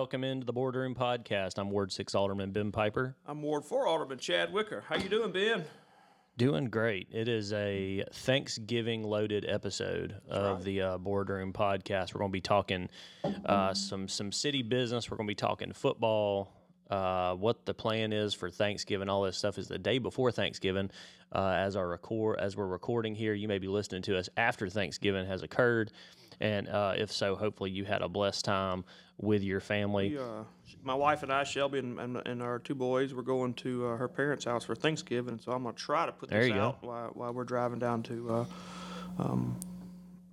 welcome into the Boardroom Podcast. I'm Ward Six Alderman Ben Piper. I'm Ward Four Alderman Chad Wicker. How you doing, Ben? Doing great. It is a Thanksgiving loaded episode of right. the uh, Boardroom Podcast. We're going to be talking uh, some some city business. We're going to be talking football. Uh, what the plan is for Thanksgiving, all this stuff is the day before Thanksgiving. Uh, as our record, as we're recording here, you may be listening to us after Thanksgiving has occurred, and uh, if so, hopefully you had a blessed time with your family. We, uh, my wife and I, Shelby, and, and, and our two boys, we're going to uh, her parents' house for Thanksgiving. So I'm gonna try to put There this out while, while we're driving down to uh, um,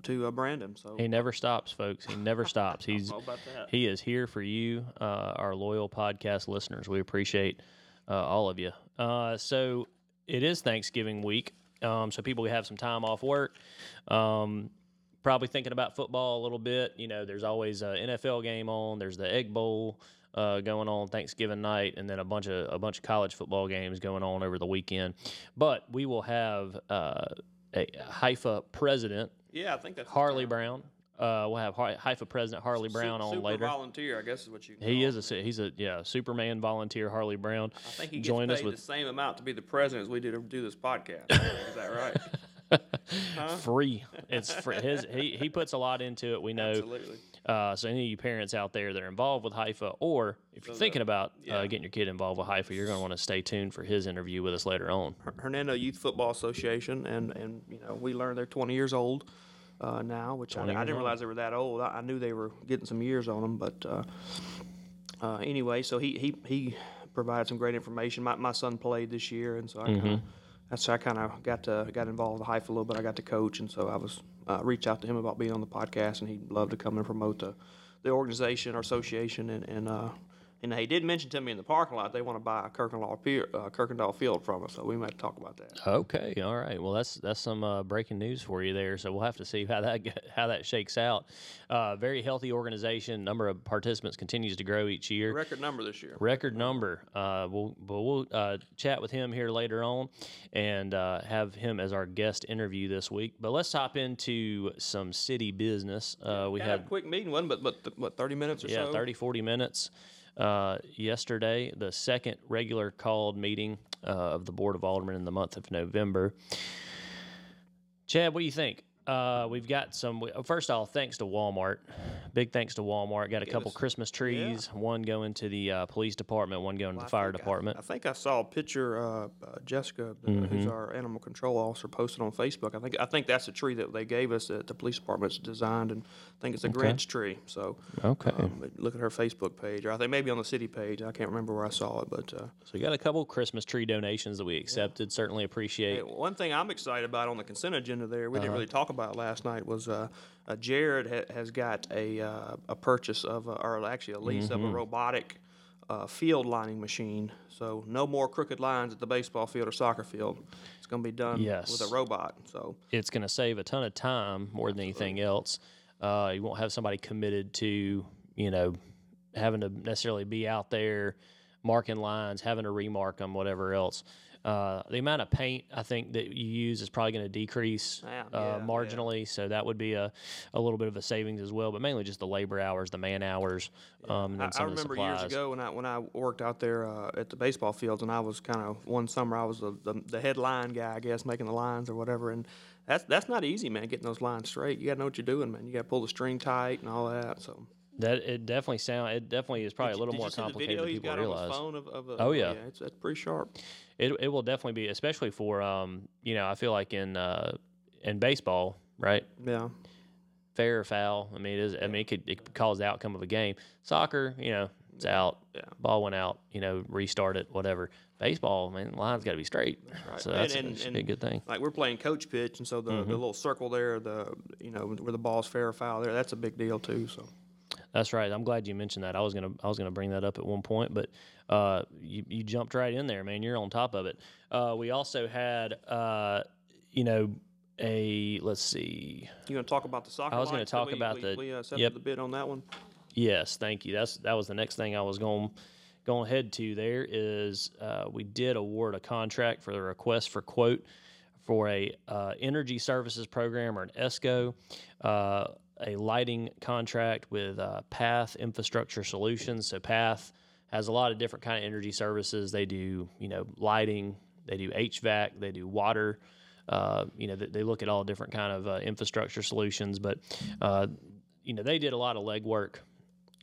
to uh, Brandon. So He never stops, folks. He never stops. He's know about that. he is here for you, uh, our loyal podcast listeners. We appreciate uh, all of you. Uh, so it is Thanksgiving week, um, so people have some time off work. Um, probably thinking about football a little bit. You know, there's always an NFL game on. There's the Egg Bowl uh, going on Thanksgiving night, and then a bunch of a bunch of college football games going on over the weekend. But we will have uh, a HYFA president yeah, I think that's Harley. Brown. Uh, we'll have HYFA president Harley Brown on super later. volunteer, I guess is what you. He is a him. he's a yeah Superman volunteer Harley Brown. I think he paid us with the same amount to be the president as we do to do this podcast. is that right? free. It's free. His he he puts a lot into it. We know. Absolutely. Uh, so any of you parents out there that are involved with HYFA, or if you're So the- thinking about yeah. uh, getting your kid involved with HYFA, you're going to want to stay tuned for his interview with us later on. Hernando Youth Football Association, and and you know we learned they're 20 years old uh, now, which I, I didn't realize they were that old. I, I knew they were getting some years on them, but uh, uh, anyway, so he he he provided some great information. My my son played this year, and so I Mm-hmm. kinda, that's how I kind of got to got involved with HYFA a little bit. I got to coach, and so I was uh, reached out to him about being on the podcast, and he'd love to come and promote the the organization or association, and and. Uh, and he did mention to me in the parking lot they want to buy Kirkendall, Pier, uh, Kirkendall Field from us, so we might talk about that. Okay, all right. Well, that's that's some uh, breaking news for you there. So we'll have to see how that how that shakes out. Uh, very healthy organization. Number of participants continues to grow each year. Record number this year. record number. Uh, we'll but we'll uh, chat with him here later on and uh, have him as our guest interview this week. But let's hop into some city business. Uh, we Kind had a quick meeting, one, but but th- what thirty minutes or yeah so. 30 40 minutes uh, yesterday the second regular called meeting uh, of the board of aldermen in the month of november. Chad what do you think uh, we've got some first of all, thanks to walmart big thanks to walmart got a couple us- christmas trees one going to the uh, police department one going to the fire department I, think I saw a picture. Uh, uh, Jessica, uh, Mm-hmm. who's our animal control officer, posted on Facebook. I think I think that's a tree that they gave us that the police department's designed, and I think it's a Grinch tree. So okay um, look at her Facebook page, or I think maybe on the city page. I can't remember where I saw it, but. Uh, so we got a couple christmas tree donations that we accepted certainly appreciate Hey, one thing I'm excited about on the consent agenda there, we didn't Uh-huh. really talk about last night, was uh, uh, Jared ha- has got a uh, a purchase of, a, or actually a lease Mm-hmm. of a robotic uh, field lining machine. So no more crooked lines at the baseball field or soccer field. It's going to be done Yes. with a robot. So it's going to save a ton of time more than anything else. Uh, you won't have somebody committed to, you know, having to necessarily be out there marking lines, having to remark them, whatever else. Uh, the amount of paint I think that you use is probably going to decrease Yeah, uh, yeah, yeah. marginally, so that would be a, a little bit of a savings as well. But mainly just the labor hours, the man hours, um, I, I remember years ago when I when I worked out there uh, at the baseball fields, and I was kind of one summer I was the, the the head line guy, I guess, making the lines or whatever. And that's that's not easy, man. Getting those lines straight, you got to know what you're doing, man. You got to pull the string tight and all that. So That it definitely sound it definitely is probably Did a little more the complicated than people realize. on his phone of, of, of Oh, yeah. it's, it's pretty sharp. It it will definitely be, especially for um, you know, I feel like in uh, in baseball, right? Yeah, Fair or foul. I mean, it is. I mean, it could it could cause the outcome of a game. Soccer, you know, it's out. Yeah. Ball went out. You know, restart it. Whatever. Baseball, man, line's got to be straight. right. So that's, and- and- a good thing. like we're playing coach pitch, and so the, Mm-hmm. the little circle there, the you know where the ball's fair or foul there, that's a big deal too. So That's right. I'm glad you mentioned that. I was gonna I was gonna bring that up at one point, but uh, you you jumped right in there, man. You're on top of it. Uh, we also had uh, you know a let's see. you to talk about the soccer? I was gonna talk we- about we, the- we uh, yep. the bid on that one. Yes, thank you. That's that was the next thing I was going going to head to. There is uh, we did award a contract for the request for quote for a uh, energy services program or an ESCO. A lighting contract with uh, Path Infrastructure Solutions. So Path has a lot of different kind of energy services. They do you know lighting, they do HVAC, they do water. Uh, you know they, they look at all different kind of uh, infrastructure solutions, but uh, you know they did a lot of legwork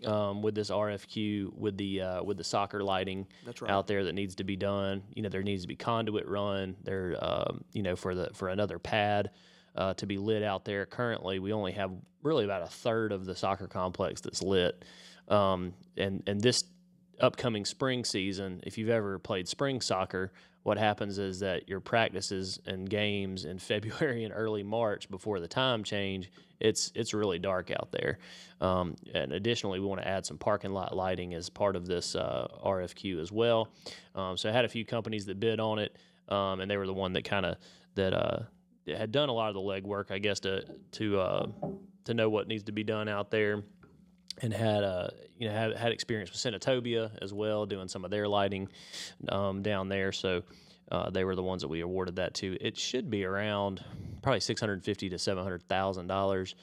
um, with this RFQ with the uh, with the soccer lighting That's right. out there that needs to be done. You know there needs to be conduit run there. Um, you know for the for another pad uh, to be lit out there. Currently, we only have really about a third of the soccer complex that's lit, um, and and this upcoming spring season, if you've ever played spring soccer, what happens is that your practices and games in February and early March before the time change, it's it's really dark out there. Um, and additionally, we want to add some parking lot lighting as part of this uh, RFQ as well. Um, so I had a few companies that bid on it, um, and they were the one that kind of that uh, had done a lot of the legwork, I guess, to to uh, to know what needs to be done out there and had uh, you know had, had experience with Senatobia as well, doing some of their lighting um, down there. So uh, they were the ones that we awarded that to. It should be around probably six hundred fifty to seven hundred thousand dollars.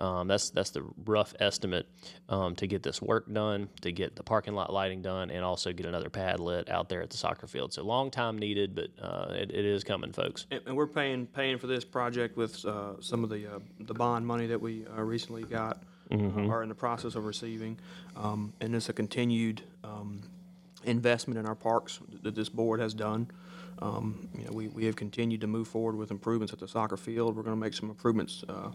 Um, that's that's the rough estimate um, to get this work done, to get the parking lot lighting done, and also get another pad lit out there at the soccer field. So long time needed, but uh, it, it is coming, folks. And, and we're paying paying for this project with uh, some of the uh, the bond money that we uh, recently got, uh, are in the process of receiving, um, and it's a continued um, investment in our parks that this board has done. Um, you know, we, we have continued to move forward with improvements at the soccer field. We're going to make some improvements uh,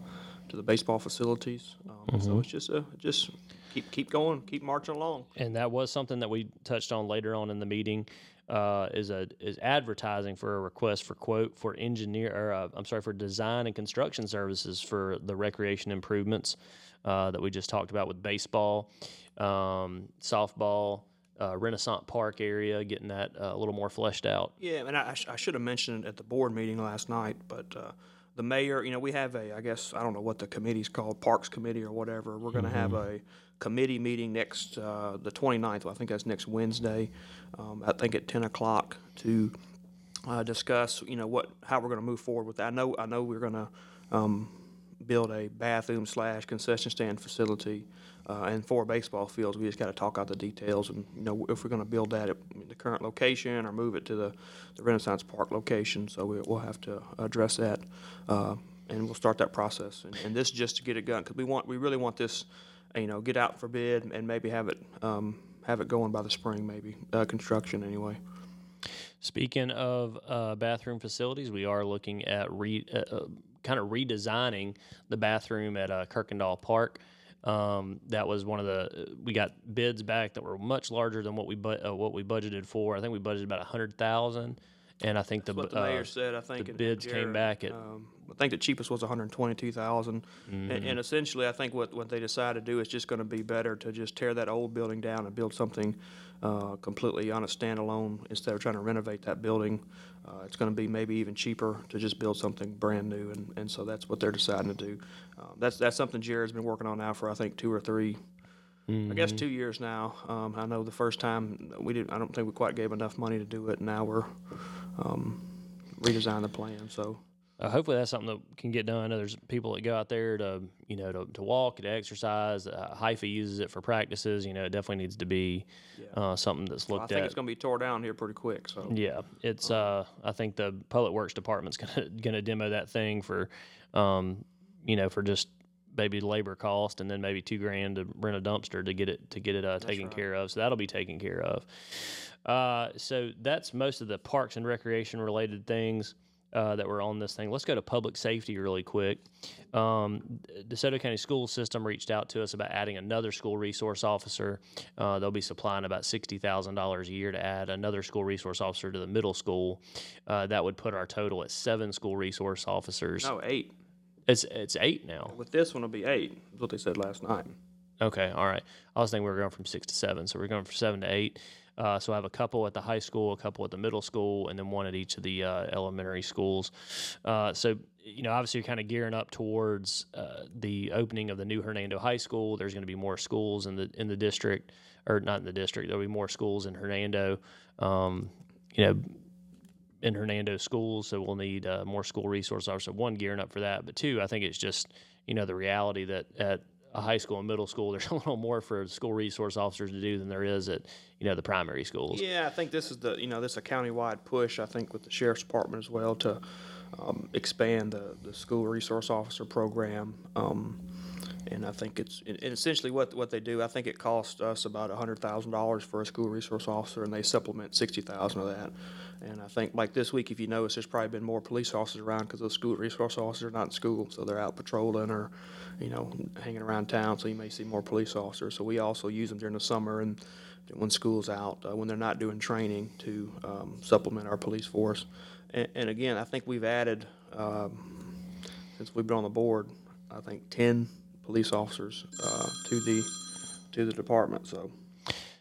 to the baseball facilities. Um, So it's just uh, just keep keep going, keep marching along. and that was something that we touched on later on in the meeting. Uh, is a is advertising for a request for quote for engineer or uh, I'm sorry for design and construction services for the recreation improvements uh, that we just talked about with baseball, um, softball, uh, Renaissance Park area, getting that uh, a little more fleshed out. Yeah, and I, I, I should have mentioned it at the board meeting last night, but uh, the mayor, you know, we have a, I guess, I don't know what the committee's called, Parks Committee or whatever. We're going to have a committee meeting next, uh, the 29th, I think that's next Wednesday, um, I think at 10 o'clock to uh, discuss, you know, what, how we're going to move forward with that. I know, I know we're going to um, build a bathroom slash concession stand facility uh, and four baseball fields. We just got to talk out the details and, you know, if we're going to build that at the current location or move it to the, the Renaissance Park location. So we, we'll have to address that. Uh, and we'll start that process. And, and this just to get it done because we want, we really want this, you know, get out for bid and maybe have it, um, have it going by the spring, maybe, uh, construction anyway. Speaking of uh, bathroom facilities, we are looking at re, uh, uh, kind of redesigning the bathroom at uh, Kirkendall Park. Um, that was one of the we got bids back that were much larger than what we bu- uh, what we budgeted for. I think we budgeted about a hundred thousand, and I think the, What the uh, mayor said, I think. the bids came back at- um, I think the cheapest was hundred and twenty-two thousand. And, and essentially, I think what, what they decided to do is just gonna be better to just tear that old building down and build something, uh, completely on a standalone instead of trying to renovate that building. Uh, it's gonna be maybe even cheaper to just build something brand new, and, and so that's what they're deciding to do. Uh, that's, that's something Jared's been working on now for, I think, two or three, I guess two years now. Um, I know the first time we didn't, I don't think we quite gave enough money to do it, and now we're, um, redesigning the plan, so. Uh, hopefully that's something that can get done. There's people that go out there to you know to, to walk, to exercise. Uh, HYFA uses it for practices. You know, it definitely needs to be uh, something that's looked at. Well, I think at. it's gonna be tore down here pretty quick, so. Yeah, it's. Uh, I think the public works department's gonna gonna demo that thing for, um, you know, for just maybe labor cost, and then maybe two grand to rent a dumpster to get it to get it uh, taken care of. So that'll be taken care of. Uh, so that's most of the parks and recreation related things. Uh, that were on this thing. Let's go to public safety really quick. Um, DeSoto County School System reached out to us about adding another school resource officer. Uh, they'll be supplying about sixty thousand dollars a year to add another school resource officer to the middle school. Uh, that would put our total at seven school resource officers. No, eight. It's it's eight now. With this one, it'll be eight, is what they said last night. Okay, all right. I was thinking we were going from six to seven, so we're going from seven to eight. Uh, so I have a couple at the high school, a couple at the middle school, and then one at each of the uh, elementary schools. Uh, so you know, obviously, you're kind of gearing up towards uh, the opening of the new Hernando High School. There's going to be more schools in the in the district, or not in the district. There'll be more schools in Hernando. Um, you know, in Hernando schools, so we'll need uh, more school resource officers. One, gearing up for that, but two, I think it's just you know the reality that at a high school and middle school, there's a little more for school resource officers to do than there is at you know the primary schools. Yeah, I think this is the you know this is a countywide push. I think with the sheriff's department as well to um, expand the, the school resource officer program. Um, and I think it's and essentially what what they do. I think it costs us about hundred thousand dollars for a school resource officer, and they supplement sixty thousand of that. And I think like this week, if you notice, there's probably been more police officers around because those school resource officers are not in school, so they're out patrolling or, you know, hanging around town. So you may see more police officers. So we also use them during the summer and when school's out, uh, when they're not doing training, to um, supplement our police force. And, and again, I think we've added um, since we've been on the board, I think ten police officers uh, to the to the department. So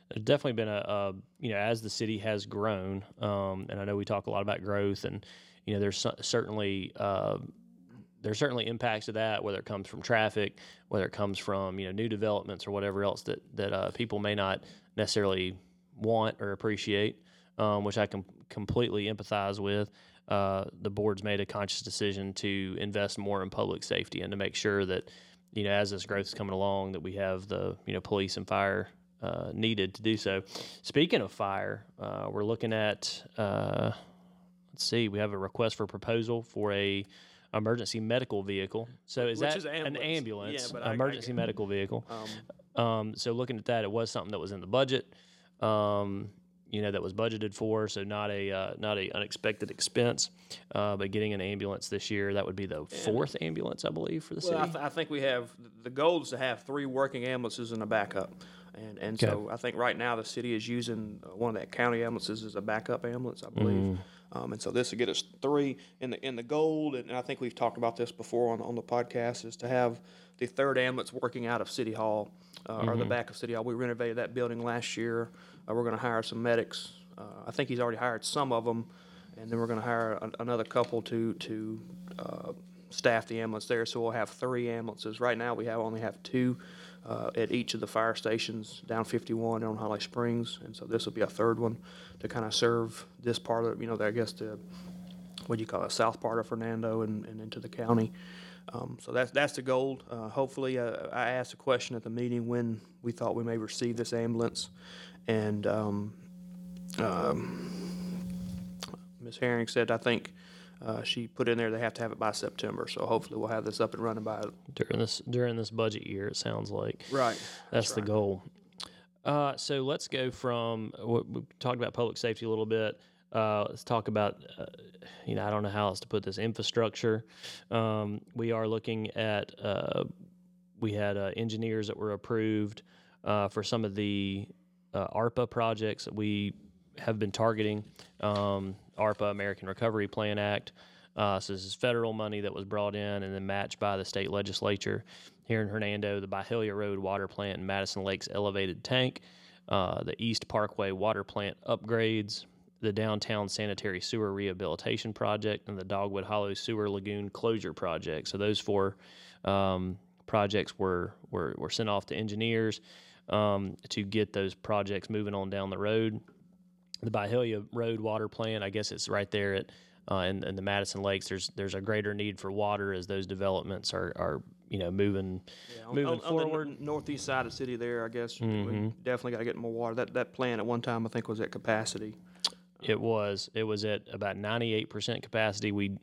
there's definitely been a, a you know as the city has grown, um, and I know we talk a lot about growth, and you know there's certainly uh, there's certainly impacts of that, whether it comes from traffic, whether it comes from you know new developments or whatever else that that uh, people may not necessarily want or appreciate, um, which I can completely empathize with. Uh, the board's made a conscious decision to invest more in public safety and to make sure that you know as this growth is coming along that we have the you know police and fire uh, needed to do so. Speaking of fire, uh, we're looking at uh, let's see, we have a request for proposal for a emergency medical vehicle. So is Which that is an ambulance. ambulance, Yeah, but I- I emergency medical vehicle? um, Um, so looking at that, it was something that was in the budget, um, you know, that was budgeted for. So not a uh, not a unexpected expense, uh, but getting an ambulance this year that would be the fourth ambulance, I believe, for the Well, I, city. th- I think we have the goal is to have three working ambulances and a backup, and and so I think right now the city is using uh, one of that county ambulances as a backup ambulance, I believe. Mm. Um, and so this will get us three. in the in the goal, and I think we've talked about this before on, on the podcast, is to have the third ambulance working out of City Hall uh, or the back of City Hall. We renovated that building last year. Uh, we're going to hire some medics. Uh, I think he's already hired some of them, and then we're going to hire an, another couple to to uh, staff the ambulance there. So we'll have three ambulances. Right now, we have only have two uh, at each of the fire stations down 51 and on Holly Springs, and so this will be a third one to kind of serve this part of you know I guess the what do you call it south part of Hernando and, and into the county. Um, so that's that's the goal. Uh, hopefully, uh, I asked a question at the meeting when we thought we may receive this ambulance, and um, um, Ms. Herring said I think uh, she put in there they have to have it by September. So hopefully we'll have this up and running by during this during this budget year. It sounds like right. that's the goal. Uh, so let's go from what we talked about public safety a little bit. Uh, let's talk about, uh, you know, I don't know how else to put this infrastructure. Um, we are looking at, uh, we had uh, engineers that were approved uh, for some of the uh, ARPA projects that we have been targeting. Um, ARPA, American Recovery Plan Act. Uh, so this is federal money that was brought in and then matched by the state legislature here in Hernando. The Byhalia Road water plant and Madison Lakes elevated tank, uh, the East Parkway water plant upgrades, the downtown sanitary sewer rehabilitation project, and the Dogwood Hollow sewer lagoon closure project. So those four um, projects were, were were sent off to engineers um, to get those projects moving on down the road. The Byhalia Road water plant, I guess it's right there at uh, in, in the Madison Lakes. There's there's a greater need for water as those developments are, are you know moving Yeah, on, moving on, on the forward. Mm-hmm. northeast side of the city there, I guess we definitely got to get more water. That that plant at one time I think was at capacity. It was. It was at about 98% capacity. We,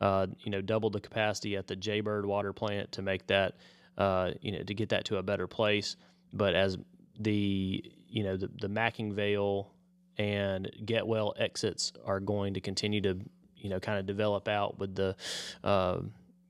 uh, you know, doubled the capacity at the Jaybird water plant to make that, uh, you know, to get that to a better place. But as the, you know, the, the McIngvale and Getwell exits are going to continue to, you know, kind of develop out with the, uh,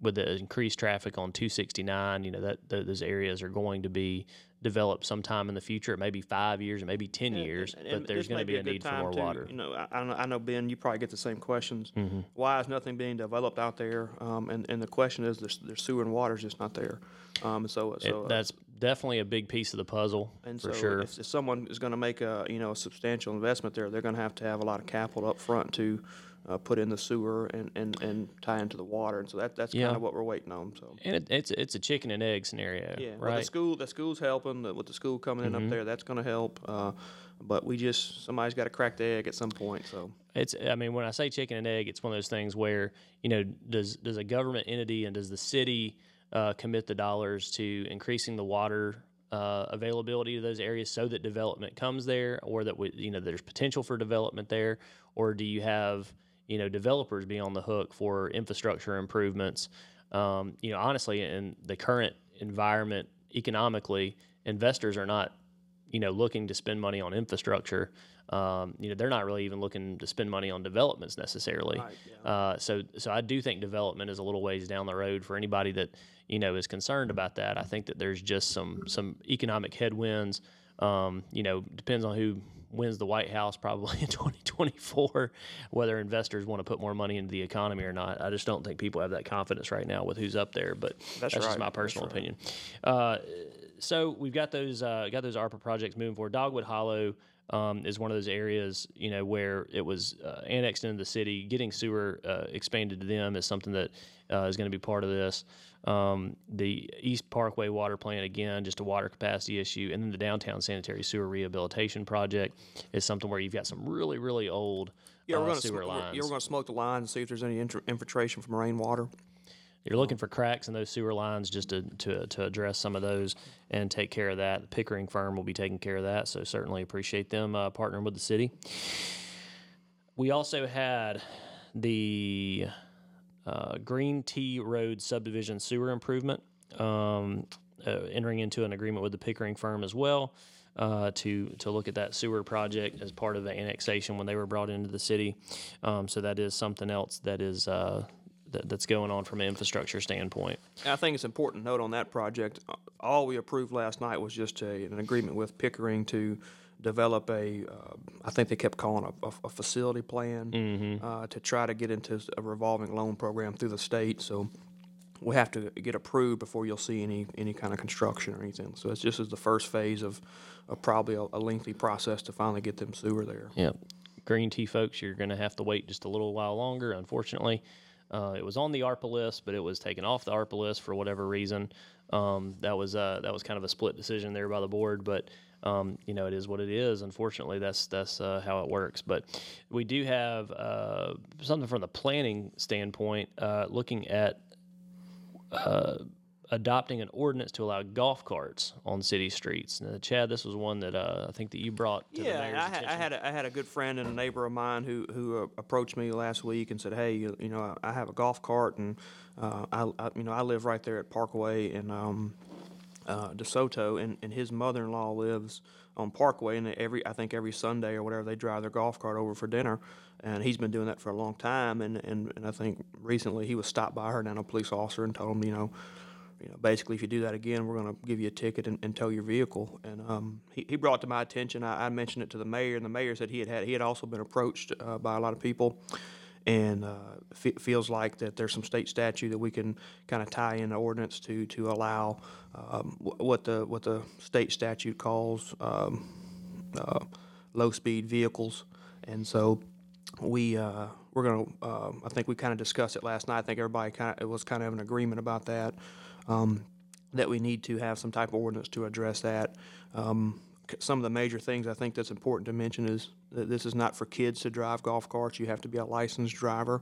with the increased traffic on 269, you know, that th- those areas are going to be developed sometime in the future. It may be five years, it may be 10 years, And- but there's going to be a good need for more to, water. You know, I, I know- Ben, you probably get the same questions. Mm-hmm. Why is nothing being developed out there? Um, and and the question is, there's, there's sewer and water's just not there. Um, so It- so uh, that's definitely a big piece of the puzzle and for so sure. if, if someone is going to make a you know a substantial investment there, they're going to have to have a lot of capital up front to uh, put in the sewer and, and, and tie into the water. And so that that's Yeah. kind of what we're waiting on. So. and it, it's it's a chicken and egg scenario, Yeah, well, the? Mm-hmm. school, the school's helping, the- with the school coming in up there, that's gonna help. Uh, but we just somebody's got to crack the egg at some point. So It's. I mean, when I say chicken and egg, it's one of those things where you know, does does a government entity and does the city uh, commit the dollars to increasing the water uh, availability to those areas so that development comes there, or that we, you know there's potential for development there, or do you have you know developers be on the hook for infrastructure improvements? Um, you know, honestly, in the current environment economically, investors are not you know looking to spend money on infrastructure. Um, you know, they're not really even looking to spend money on developments necessarily. Right, yeah. uh, so, so I do think development is a little ways down the road for anybody that you know is concerned about that. I think that there's just some some economic headwinds. Um, you know, depends on who wins the White House probably in 2024, whether investors want to put more money into the economy or not. I just don't think people have that confidence right now with who's up there. But that's, just right. my That's personal right. opinion. Uh, so we've got those uh, got those ARPA projects moving forward. Dogwood Hollow um, is one of those areas, you know, where it was uh, annexed into the city. Getting sewer uh, expanded to them is something that uh, is going to be part of this. Um, the East Parkway water plant again, just a water capacity issue, and then the downtown sanitary sewer rehabilitation project is something where you've got some really really old yeah, we're uh, going to sewer sm- lines. yeah, we're going to smoke the lines and see if there's any infiltration from rainwater. You're looking for cracks in those sewer lines just to, to, to address some of those and take care of that. The Pickering firm will be taking care of that, so certainly appreciate them uh, partnering with the city. We also had the uh, Green Tea Road subdivision sewer improvement, um, uh, entering into an agreement with the Pickering firm as well. Uh, to to look at that sewer project as part of the annexation when they were brought into the city, um, so that is something else that is uh, that, that's going on from an infrastructure standpoint. I think it's important to note on that project, uh, all we approved last night was just a, an agreement with Pickering to develop a, uh, I think they kept calling it a, a facility plan uh, to try to get into a revolving loan program through the state. So we have to get approved before you'll see any, any kind of construction or anything. So it's just as the first phase of, of probably a, a lengthy process to finally get them sewer there. Yep. Green tea folks, you're going to have to wait just a little while longer, unfortunately. Uh, it was on the ARPA list, but it was taken off the ARPA list for whatever reason. Um, that was uh, that was kind of a split decision there by the board, but um, you know it is what it is. Unfortunately, that's that's uh, how it works. But we do have uh, something from the planning standpoint, uh, looking at uh, adopting an ordinance to allow golf carts on city streets. Now, Chad, this was one that uh, I think that you brought to the Yeah, mayor's I had. I had a, I had a good friend and a neighbor of mine who who uh, approached me last week and said, "Hey, you, you know, I, I have a golf cart and uh, I, I you know I live right there at Parkway and um, uh, DeSoto, and, and his mother-in-law lives on Parkway, and every I think every Sunday or whatever they drive their golf cart over for dinner, and he's been doing that for a long time, and and, and I think recently he was stopped by her down a police officer and told him, you know. You know, basically, if you do that again, we're going to give you a ticket and, and tow your vehicle. And um, he, he brought to my attention. I, I mentioned it to the mayor, and the mayor said he had had he had also been approached uh, by a lot of people, and uh, fe- feels like that there's some state statute that we can kind of tie in the ordinance to to allow um, wh- what the what the state statute calls um, uh, low speed vehicles, and so we uh, we're gonna. Uh, I think we kind of discussed it last night. I think everybody kind of was kind of an agreement about that. Um, that we need to have some type of ordinance to address that. Um, some of the major things I think that's important to mention is that this is not for kids to drive golf carts. You have to be a licensed driver.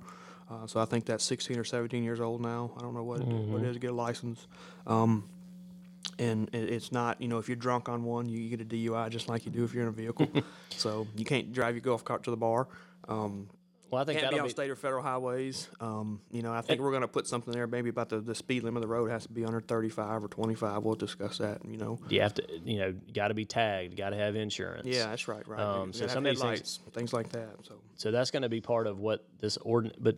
Uh, so I think that's 16 or 17 years old now. I don't know what, it, what it is to get a license. Um, and it's not, you know, if you're drunk on one, you, get a DUI just like you do if you're in a vehicle. so you can't drive your golf cart to the bar. Um, well, I think can't be on be, state or federal highways. Um, you know, I think we're going to put something there maybe about the, the speed limit of the road has to be under 35 or 25. We'll discuss that, you know. you have to, you know, got to be tagged, got to have insurance. Yeah, that's right, right. Um, so some of these things- things like that. So So that's going to be part of what this ordinance, but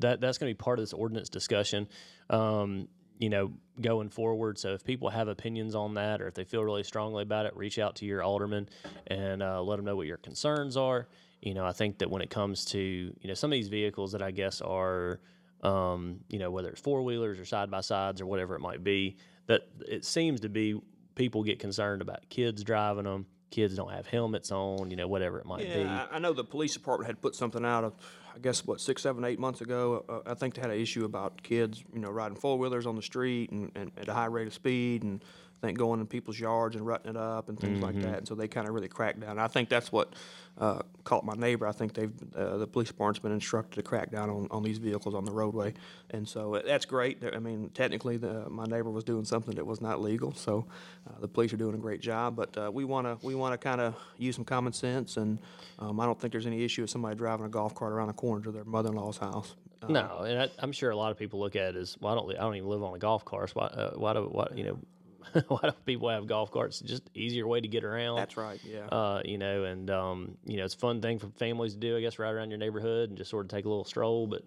that that's going to be part of this ordinance discussion. Um, you know, going forward. So if people have opinions on that, or if they feel really strongly about it, reach out to your alderman and uh, let them know what your concerns are. You know, I think that when it comes to you know some of these vehicles that I guess are, um, you know, whether it's four wheelers or side by sides or whatever it might be, that it seems to be people get concerned about kids driving them. Kids don't have helmets on, you know, whatever it might be. yeah, I, I know the police department had put something out of, I guess what six, seven, eight months ago. Uh, I think they had an issue about kids, you know, riding four wheelers on the street and, and at a high rate of speed and think going in people's yards and rutting it up and things like that. And so they kind of really cracked down. And I think that's what uh, caught my neighbor. I think they've uh, the police department's been instructed to crack down on, on these vehicles on the roadway, and so uh, that's great. I mean, technically, the, my neighbor was doing something that was not legal, so uh, the police are doing a great job. But uh, we want to we want to kind of use some common sense, and um, I don't think there's any issue with somebody driving a golf cart around the corner to their mother-in-law's house. Uh, No, and I, I'm sure a lot of people look at it as, well, I don't, I don't even live on a golf course. Why, uh, why do, why, you know, why do people have golf carts? It's just easier way to get around. That's right. Yeah. Uh, you know, and um, you know, it's a fun thing for families to do, I guess, right around your neighborhood and just sort of take a little stroll, but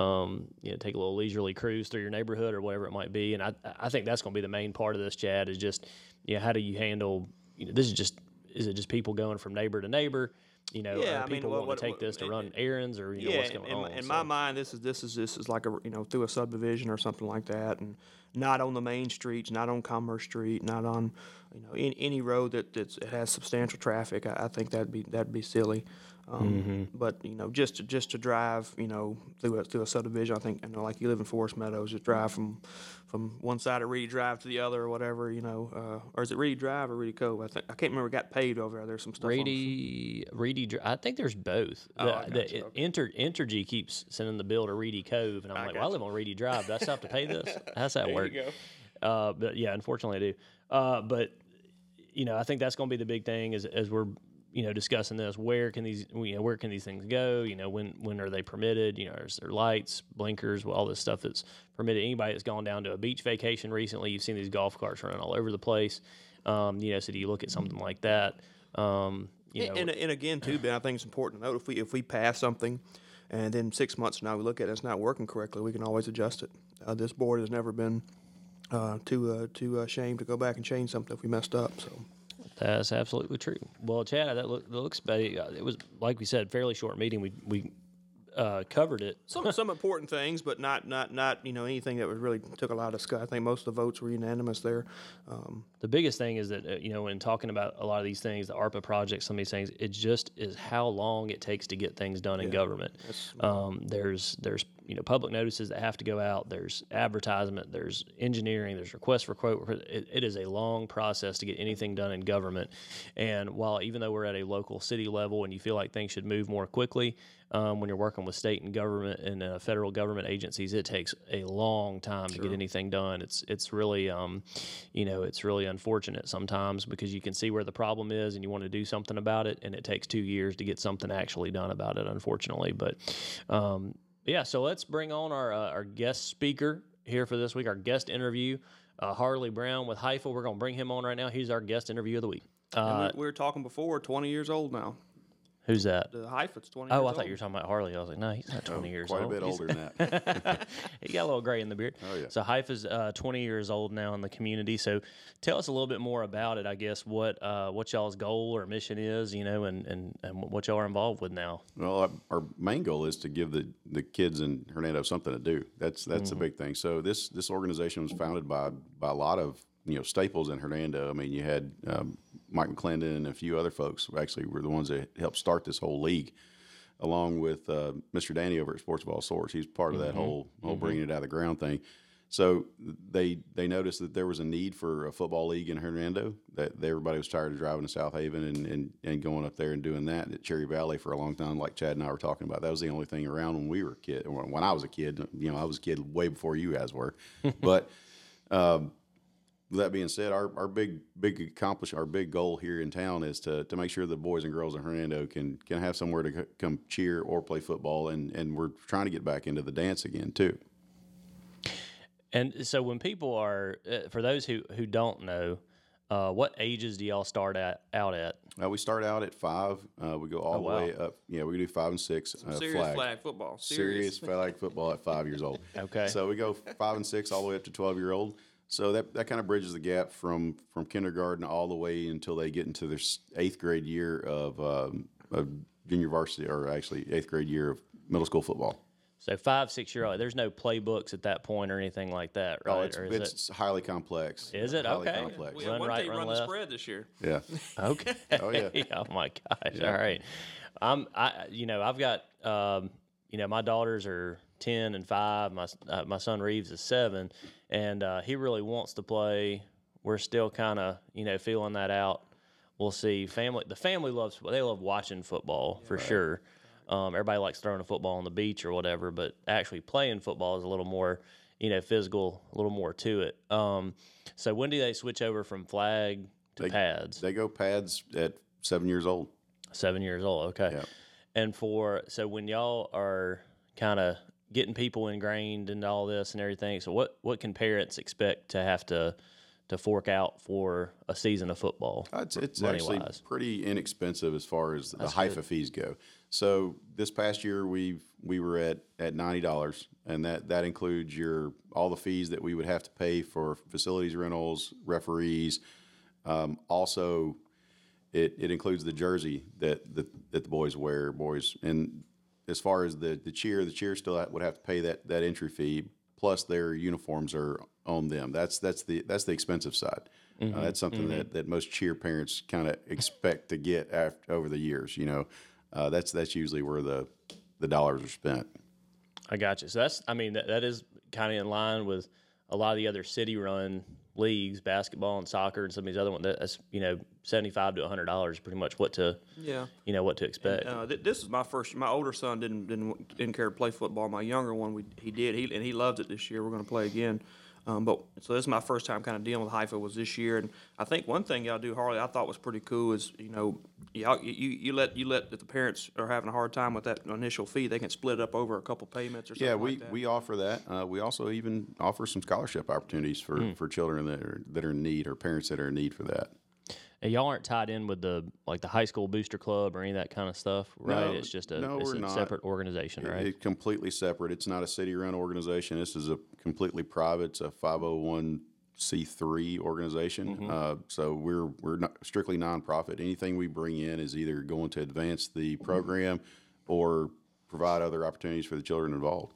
um, you know, take a little leisurely cruise through your neighborhood or whatever it might be. And I, I think that's going to be the main part of this, Chad, is just, you know, how do you handle, you know, this is just, is it just people going from neighbor to neighbor? You know, Yeah, are I mean, people what- to take what- this to it- run errands or you know what's going in, on? in So- my mind, this is this is this is like a you know through a subdivision or something like that, and not on the main streets, not on Commerce Street, not on you know any, any road that that's, it has substantial traffic. I, I think that'd be that'd be silly. Um, Mm-hmm. But you know, just to, just to drive, you know, through a, through a subdivision, I think, you know, like you live in Forest Meadows, just drive from from one side of Reedy Drive to the other, or whatever, you know, uh, or is it Reedy Drive or Reedy Cove? I think I can't remember. Got paved over there. There's some stuff. on- Reedy, Reedy, I think there's both. Oh, the, I the gotcha, okay. Inter, Entergy keeps sending the bill to Reedy Cove, and I'm like, well, I live on Reedy Drive. Do I still have to pay this? How's that There work? you go. Uh, but yeah, unfortunately, I do. Uh, but you know, I think that's going to be the big thing as as we're you know discussing this. Where can these you know where can these things go? You know, when when are they permitted? You know, is there lights, blinkers, all this stuff that's permitted? Anybody that's gone down to a beach vacation recently, you've seen these golf carts running all over the place. Um, you know, so do you look at something like that? Um, you know, And, and again, too, Ben, I think it's important to note if we if we pass something, and then six months from now we look at it, it's not working correctly, we can always adjust it. Uh, this board has never been uh, too uh, too ashamed to go back and change something if we messed up. So That's absolutely true. Well, Chad, that, look, that looks. It was like we said, fairly short meeting. We we uh, covered it. some some important things, but not not not you know anything that was really took a lot of discuss. I think most of the votes were unanimous there. Um, The biggest thing is that uh, you know, in talking about a lot of these things, the ARPA projects, some of these things, it just is how long it takes to get things done in government. Um, there's there's you know public notices that have to go out. There's advertisement. There's engineering. There's requests for quote. It, it is a long process to get anything done in government. And while even though we're at a local city level and you feel like things should move more quickly, um, when you're working with state and government and uh, federal government agencies, it takes a long time to get anything done. It's it's really um, you know it's really unfortunate sometimes because you can see where the problem is and you want to do something about it, and it takes two years to get something actually done about it. Unfortunately, but um, yeah. So let's bring on our uh, our guest speaker here for this week. Our guest interview, uh, Harley Brown with HYFA. We're gonna bring him on right now. He's our guest interview of the week. Uh, we, we were talking before, twenty years old now. Who's that? The HYFA's twenty. Oh, years I old. thought you were talking about Harley. I was like, no, he's not 20 years Oh, Quite old. a bit He's- older than that. he got a little gray in the beard. Oh, yeah. So HYFA's uh, 20 years old now in the community. So tell us a little bit more about it. I guess what uh, what y'all's goal or mission is, you know, and, and, and what y'all are involved with now. Well, our- our main goal is to give the, the kids in Hernando something to do. That's that's Mm-hmm. a big thing. So this this organization was founded by by a lot of you know staples in Hernando. I mean, you had um, Mike McClendon and a few other folks actually were the ones that helped start this whole league, along with uh, Mr. Danny over at Sports Ball Source. He's part of that whole whole bringing it out of the ground thing. So they they noticed that there was a need for a football league in Hernando. That everybody was tired of driving to Southaven and, and, and going up there and doing that at Cherry Valley for a long time, like Chad and I were talking about. That was the only thing around when we were a kid. When when I was a kid, you know, I was a kid way before you guys were. but um, with that being said, our, our big big accomplishment, our big goal here in town is to, to make sure the boys and girls in Hernando can can have somewhere to c- come cheer or play football, and, and we're trying to get back into the dance again too. And so when people are, uh, for those who, who don't know, uh, what ages do y'all start at out at? Uh, we start out at five. Uh, we go all the wow. way up. Yeah, we do five and six. Uh, Serious flag. flag. football. Serious flag football at five years old. Okay. So we go five and six all the way up to twelve year old. So that, that kind of bridges the gap from from kindergarten all the way until they get into their eighth grade year of, um, of junior varsity, or actually eighth grade year of middle school football. So five, six year old. There's no playbooks at that point or anything like that, right? Oh, it's, or is it's highly complex. Is it? Highly Okay. complex. We Run had one right, team run run the left. spread this year. Yeah. Okay. Oh, yeah. oh my gosh. All right. I'm. I. You know. I've got. Um. You know. My daughters are ten and five. My uh, my son Reeves is seven, and uh, he really wants to play we're still kind of you know feeling that out. We'll see. Family, the family loves they love watching football for sure. Um, everybody likes throwing a football on the beach or whatever, but actually playing football is a little more, you know, physical, a little more to it. Um, so when do they switch over from flag to pads? They go pads at seven years old. Seven years old. Okay. Yep. And for so when y'all are kind of getting people ingrained into all this and everything, so what what can parents expect to have to to fork out for a season of football? It's, it's actually wise. pretty inexpensive as far as the HYFA fees go. So this past year we we were at at ninety dollars, and that that includes your all the fees that we would have to pay for facilities rentals, referees. Um, also, it, it includes the jersey that, that that the boys wear, boys. And as far as the the cheer, the cheer still would have to pay that that entry fee plus their uniforms are on them. That's that's the that's the expensive side. Uh, that's something that, that most cheer parents kind of expect to get after over the years. You know, uh, that's that's usually where the the dollars are spent. I got you. So that's, I mean, that, that is kind of in line with a lot of the other city run leagues, basketball and soccer and some of these other ones. That's, you know, 75 to $100 pretty much what to, Yeah. you know, what to expect. Uh, th- this is my first. My older son didn't didn't didn't care to play football. My younger one, we, he did. He and he loved it this year. We're going to play again. Um, but so this is my first time kind of dealing with HYFA was this year, and I think one thing y'all do, Harley, I thought was pretty cool is you know y'all you, you let you let if the parents are having a hard time with that initial fee, they can split it up over a couple payments or something. Yeah, we, like that. we offer that. Uh, we also even offer some scholarship opportunities for, for children that are that are in need or parents that are in need for that. And y'all aren't tied in with the, like the high school booster club or any of that kind of stuff, right? No, it's just a, no, it's a separate organization, right? It's completely separate. It's not a city-run organization. This is a completely private. It's a 501c3 organization. Mm-hmm. Uh, so we're we're not strictly nonprofit. Anything we bring in is either going to advance the program or provide other opportunities for the children involved.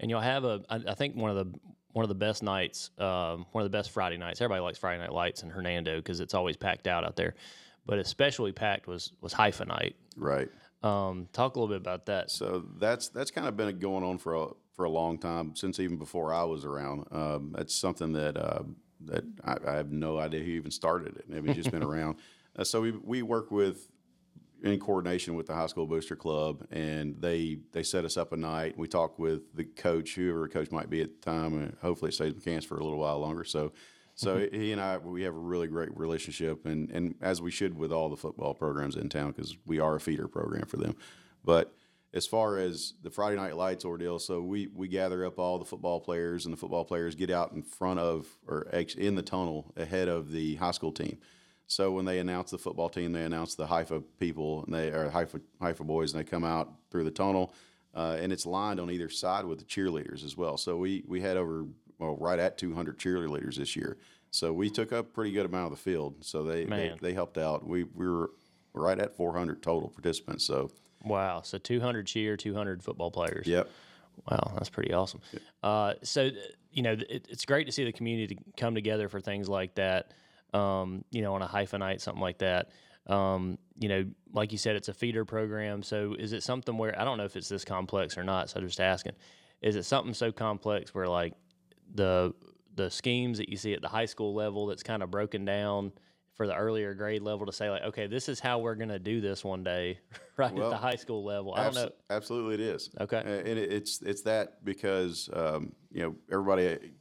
and you'll have a I, I think one of the one of the best nights um, one of the best friday nights everybody likes friday night lights in hernando because it's always packed out out there but especially packed was was HYFA night Right. um, talk a little bit about that So that's that's kind of been going on for a for a long time since even before I was around. Um, that's something that uh, that I, I have no idea who even started it. It's just been around. Uh, so we we work with in coordination with the high school booster club, and they they set us up a night. We talk with the coach, whoever coach might be at the time, and hopefully it stays in Kansas for a little while longer. So. So mm-hmm. he and I, we have a really great relationship, and, and as we should with all the football programs in town, because we are a feeder program for them. But as far as the Friday Night Lights ordeal, so we, we gather up all the football players, and the football players get out in front of or in the tunnel ahead of the high school team. So when they announce the football team, they announce the HYFA people, and they are HYFA HYFA boys, and they come out through the tunnel, uh, and it's lined on either side with the cheerleaders as well. So we we had over well right at 200 cheerleaders this year. So we took up a pretty good amount of the field. So they they, they helped out. We we were right at 400 total participants. So wow so 200 cheer 200 football players yep. Wow, that's pretty awesome. Uh, so, you know, it, it's great to see the community come together for things like that. Um, you know, on a HYFA night, something like that. Um, you know, like you said, it's a feeder program. So, is it something where I don't know if it's this complex or not? So, just asking, is it something so complex where like the the schemes that you see at the high school level that's kind of broken down for the earlier grade level to say like, okay, this is how we're going to do this one day, right at the high school level. I don't know. Absolutely, it is. Okay. And it's it's that because um, you know everybody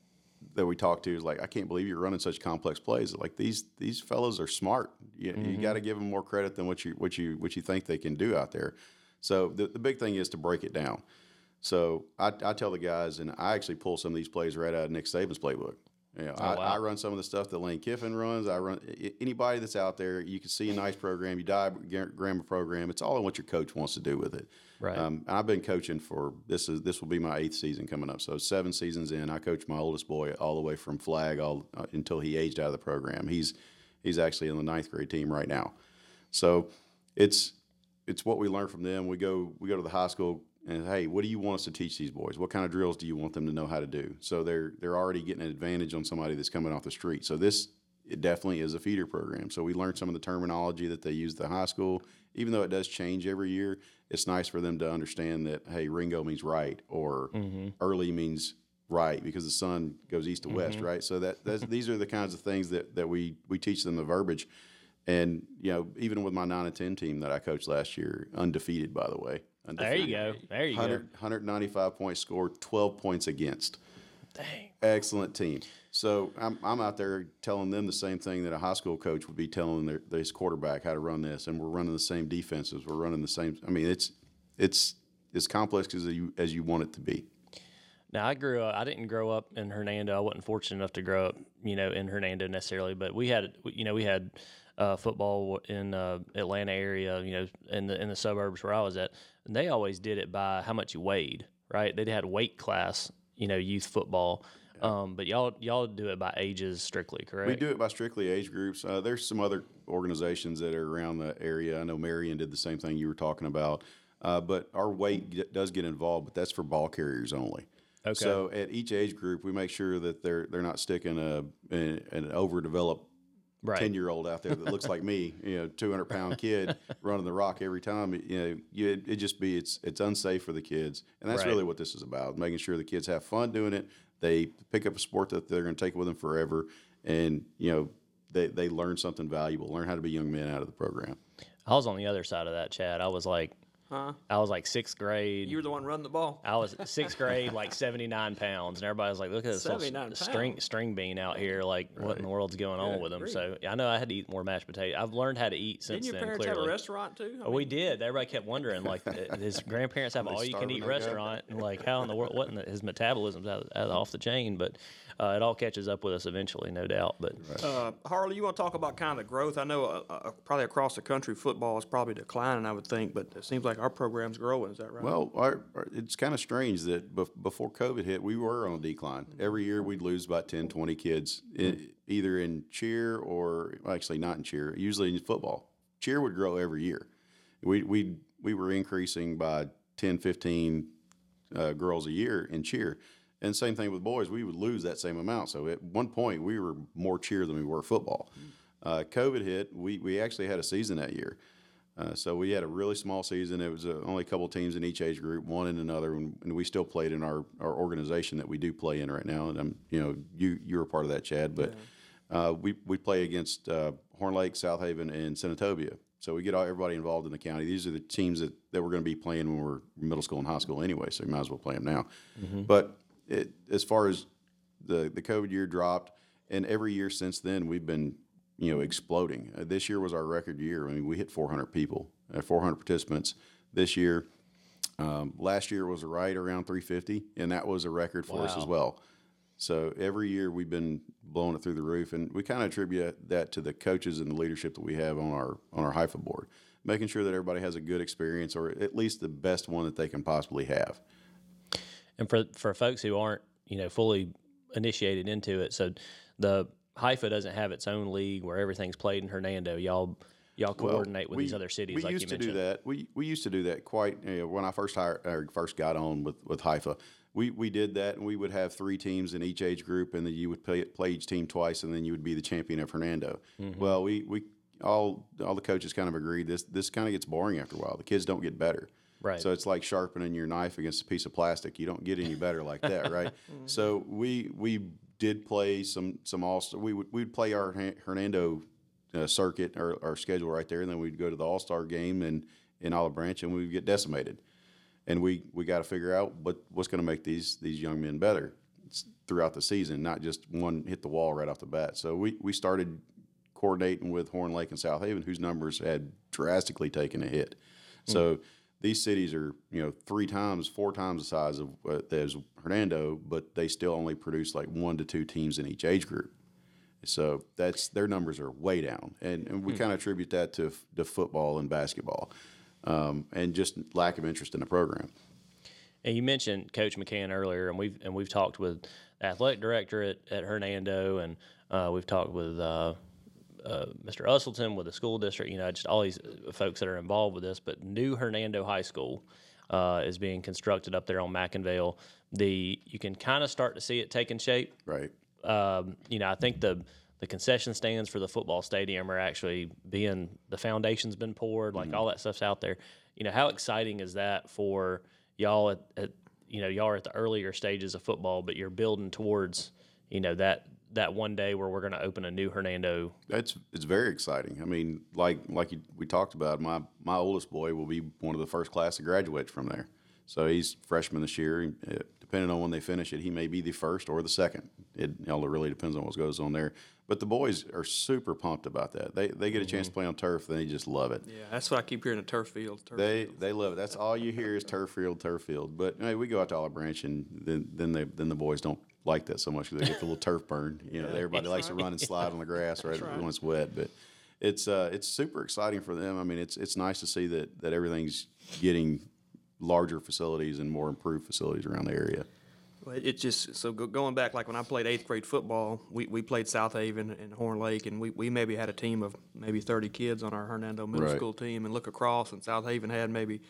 that we talk to is like, I can't believe you're running such complex plays. Like these these fellows are smart. You, Mm-hmm. you got to give them more credit than what you what you what you think they can do out there. So the the big thing is to break it down. So I, I tell the guys, and I actually pull some of these plays right out of Nick Saban's playbook. You know, I, wow. I run some of the stuff that Lane Kiffin runs. I run anybody that's out there. You can see a nice program. You diagram a program. It's all in what your coach wants to do with it. Right. Um, I've been coaching for this is this will be my eighth season coming up. So seven seasons in, I coached my oldest boy all the way from flag all uh, until he aged out of the program. He's he's actually in the ninth grade team right now. So it's it's what we learn from them. We go we go to the high school and hey, what do you want us to teach these boys? What kind of drills do you want them to know how to do? So they're they're already getting an advantage on somebody that's coming off the street. So this it definitely is a feeder program. So we learn some of the terminology that they use at the high school. Even though it does change every year, it's nice for them to understand that hey, Ringo means right or mm-hmm. early means right because the sun goes east to west, mm-hmm. right? So that that's, these are the kinds of things that, that we we teach them the verbiage. And you know, even with my nine and ten team that I coached last year, undefeated by the way. There you go. There you go. 195 points scored, 12 points against. Dang. Excellent team. So I'm, I'm out there telling them the same thing that a high school coach would be telling their this quarterback how to run this, and we're running the same defenses. We're running the same. I mean, it's it's as complex as you as you want it to be. Now I grew up. I didn't grow up in Hernando. I wasn't fortunate enough to grow up, you know, in Hernando necessarily. But we had, you know, we had uh, football in uh, Atlanta area, you know, in the in the suburbs where I was at, and they always did it by how much you weighed. Right? They had weight class, you know, youth football. Um, but y'all y'all do it by ages strictly, correct? We do it by strictly age groups. Uh, there's some other organizations that are around the area. I know Marion did the same thing you were talking about. Uh, but our weight get, does get involved, but that's for ball carriers only. Okay. So at each age group, we make sure that they're they're not sticking a an, an overdeveloped right. ten year old out there that looks like me, you know, two hundred pound kid running the rock every time. You know, you, it, it just be it's it's unsafe for the kids, and that's Right. really what this is about: making sure the kids have fun doing it. They pick up a sport that they're going to take with them forever, and you know, they they learn something valuable, learn how to be young men out of the program. I was on the other side of that, Chad. I was like, Huh? I was like sixth grade. You were the one running the ball. I was sixth grade, like seventy nine pounds, and everybody was like, "Look at this little 79 s- string string bean out here! Like, what in the world's going on Good with him?" grief. So I know I had to eat more mashed potato. I've learned how to eat since Didn't your then. parents clearly, have a restaurant too? I Oh, we did. Everybody kept wondering, like, his grandparents have They all you can eat restaurant, and like, how in the world? What in the, his metabolism's out, out off the chain? But uh, it all catches up with us eventually, no doubt. But Uh, Harley, you want to talk about kind of the growth? I know uh, uh, probably across the country, football is probably declining. I would think, but it seems like our program's growing. Is that right? Well, our, our, it's kind of strange that bef- before COVID hit, we were on a decline. Every year we'd lose about 10, 20 kids, i either in cheer or well, actually not in cheer, usually in football. Cheer would grow every year. We, we, we were increasing by 10, 15 uh, girls a year in cheer. And same thing with boys, we would lose that same amount. So at one point, we were more cheer than we were football. Uh, COVID hit, we, we actually had a season that year. Uh, so we had a really small season. It was uh, only a couple teams in each age group, one in another, and, and we still played in our, our organization that we do play in right now. And I'm, you know, you you're a part of that, Chad. But uh, we we play against uh, Horn Lake, Southaven, and Senatobia. So we get all, everybody involved in the county. These are the teams that, that we're going to be playing when we're middle school and high school anyway. So you might as well play them now. But it, as far as the the COVID year dropped, and every year since then we've been you know exploding. Uh, this year was our record year. I mean, we hit 400 people, uh, 400 participants. This year, um, last year was right around 350, and that was a record for us as well. So every year we've been blowing it through the roof, and we kind of attribute that to the coaches and the leadership that we have on our on our HYFA board, making sure that everybody has a good experience or at least the best one that they can possibly have. and for for folks who aren't you know fully initiated into it, so the HYFA doesn't have its own league where everything's played in Hernando. Y'all y'all Well, coordinate with these other cities, We like used you to mentioned. do that. We we used to do that quite you know, when I first hired or first got on with with HYFA. We we did that, and we would have three teams in each age group, and then you would play play each team twice, and then you would be the champion of Hernando. Mm-hmm. Well, we we all all the coaches kind of agreed this this kind of gets boring after a while. The kids don't get better. Right. So it's like sharpening your knife against a piece of plastic. You don't get any better like that, right? So we we did play some some all Star. we would we'd play our Hernando uh, circuit or our schedule right there, and then we'd go to the All Star game in in Olive Branch, and we'd get decimated. And we we got to figure out what what's going to make these these young men better throughout the season, not just one hit the wall right off the bat. So we we started coordinating with Horn Lake and Southaven, whose numbers had drastically taken a hit. So these cities are, you know, three times, four times the size of uh, as Hernando, but they still only produce like one to two teams in each age group. So that's their numbers are way down, and, and we kind of attribute that to to football and basketball, um, and just lack of interest in the program. And you mentioned Coach McCann earlier, and we've and we've talked with athletic director at, at Hernando, and uh, we've talked with uh, uh, Mr. Usselton with the school district. You know, just all these uh, folks that are involved with this. But new Hernando High School uh, is being constructed up there on McIngvale. The you can kind of start to see it taking shape Right. um, you know, I think the the concession stands for the football stadium are actually being the foundation's been poured, like all that stuff's out there. You know, how exciting is that for y'all at, at you know y'all are at the earlier stages of football, but you're building towards you know that that one day where we're going to open a new Hernando. That's it's very exciting. I mean, like like you, we talked about, my my oldest boy will be one of the first class to graduate from there. So he's freshman this year. Uh, depending on when they finish it, he may be the first or the second. It you know, really depends on what goes on there. But the boys are super pumped about that. They they get a chance to play on turf, and they just love it. Yeah, that's what I keep hearing. The turf field. Turf They field. they love it. That's all you hear is turf field, turf field. But hey, we go out to Olive Branch, and then then they then the boys don't like that so much because they get the little turf burn. You know, everybody likes to run and slide on the grass right, when it's wet. But it's uh, it's super exciting for them. I mean, it's it's nice to see that that everything's getting larger facilities and more improved facilities around the area. Well, It just so going back, like when I played eighth grade football, we, we played Southaven and Horn Lake, and we, we maybe had a team of maybe thirty kids on our Hernando middle Right. school team, and look across, and Southaven had maybe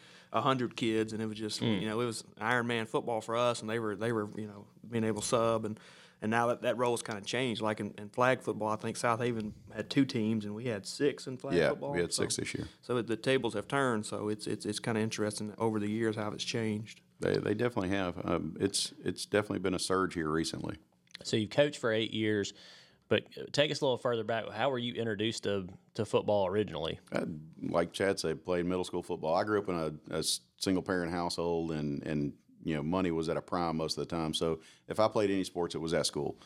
hundred kids, and it was just you know it was Iron Man football for us, and they were they were you know being able to sub, and and now that that role's kind of changed. Like in, in flag football, I think Southaven had two teams, and we had six in flag Yeah, football. we had so- six this year. So the tables have turned. So it's it's it's kind of interesting over the years how it's changed. They they definitely have. Um, it's it's definitely been a surge here recently. So you've coached for eight years, but take us a little further back. How were you introduced to to football originally? I, like Chad said, played middle school football. I grew up in a, a single parent household, and and you know money was at a prime most of the time. So if I played any sports, it was at school.